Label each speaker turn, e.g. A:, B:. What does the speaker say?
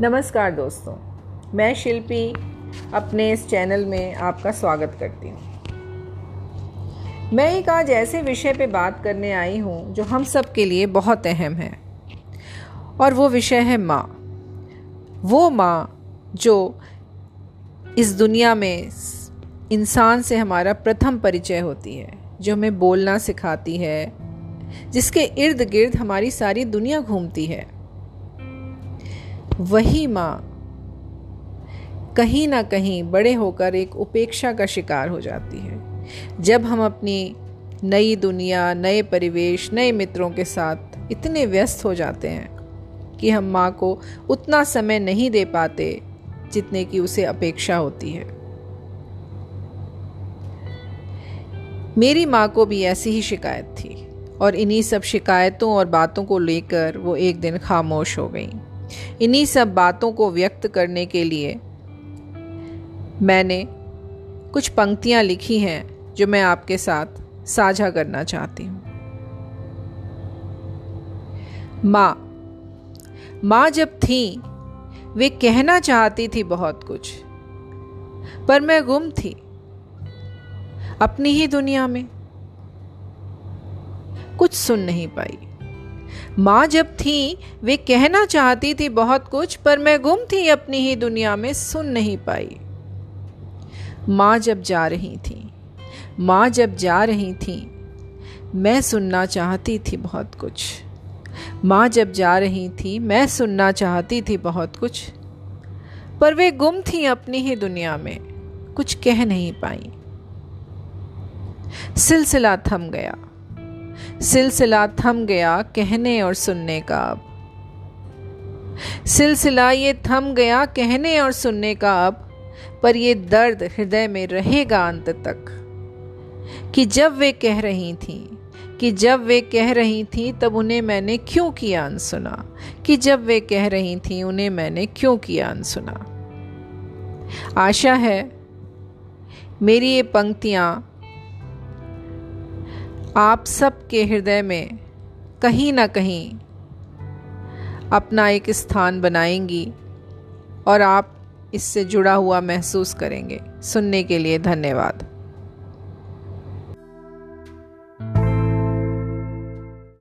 A: नमस्कार दोस्तों, मैं शिल्पी अपने इस चैनल में आपका स्वागत करती हूँ। मैं एक आज ऐसे विषय पे बात करने आई हूँ जो हम सब के लिए बहुत अहम है, और वो विषय है माँ। वो माँ जो इस दुनिया में इंसान से हमारा प्रथम परिचय होती है, जो हमें बोलना सिखाती है, जिसके इर्द गिर्द हमारी सारी दुनिया घूमती है। वही माँ। कहीं ना कहीं बड़े होकर एक उपेक्षा का शिकार हो जाती है। जब हम अपनी नई दुनिया, नए परिवेश, नए मित्रों के साथ इतने व्यस्त हो जाते हैं कि हम माँ को उतना समय नहीं दे पाते जितने की उसे अपेक्षा होती है। मेरी माँ को भी ऐसी ही शिकायत थी और इन्हीं सब शिकायतों और बातों को लेकर वो एक दिन खामोश हो गई। इन्हीं सब बातों को व्यक्त करने के लिए मैंने कुछ पंक्तियाँ लिखी हैं जो मैं आपके साथ साझा करना चाहती हूँ। माँ माँ जब थी, वे कहना चाहती थी बहुत कुछ, पर मैं गुम थी अपनी ही दुनिया में। कुछ सुन नहीं पाई। माँ जब थी, वे कहना चाहती थी बहुत कुछ, पर मैं गुम थी अपनी ही दुनिया में सुन नहीं पाई। माँ जब जा रही थी, माँ जब जा रही थी, मैं सुनना चाहती थी बहुत कुछ। माँ जब जा रही थी, मैं सुनना चाहती थी बहुत कुछ, पर वे गुम थी अपनी ही दुनिया में, कुछ कह नहीं पाई। सिलसिला थम गया। सिलसिला थम गया कहने और सुनने का। अब सिलसिला ये थम गया कहने और सुनने का अब, पर ये दर्द हृदय में रहेगा अंत तक। कि जब वे कह रही थी, कि जब वे कह रही थी, तब उन्हें मैंने क्यों किया अनसुना? कि जब वे कह रही थी, उन्हें मैंने क्यों किया अनसुना? आशा है, मेरी ये पंक्तियाँ आप सब के हृदय में कहीं ना कहीं अपना एक स्थान बनाएँगी और आप इससे जुड़ा हुआ महसूस करेंगे। सुनने के लिए धन्यवाद।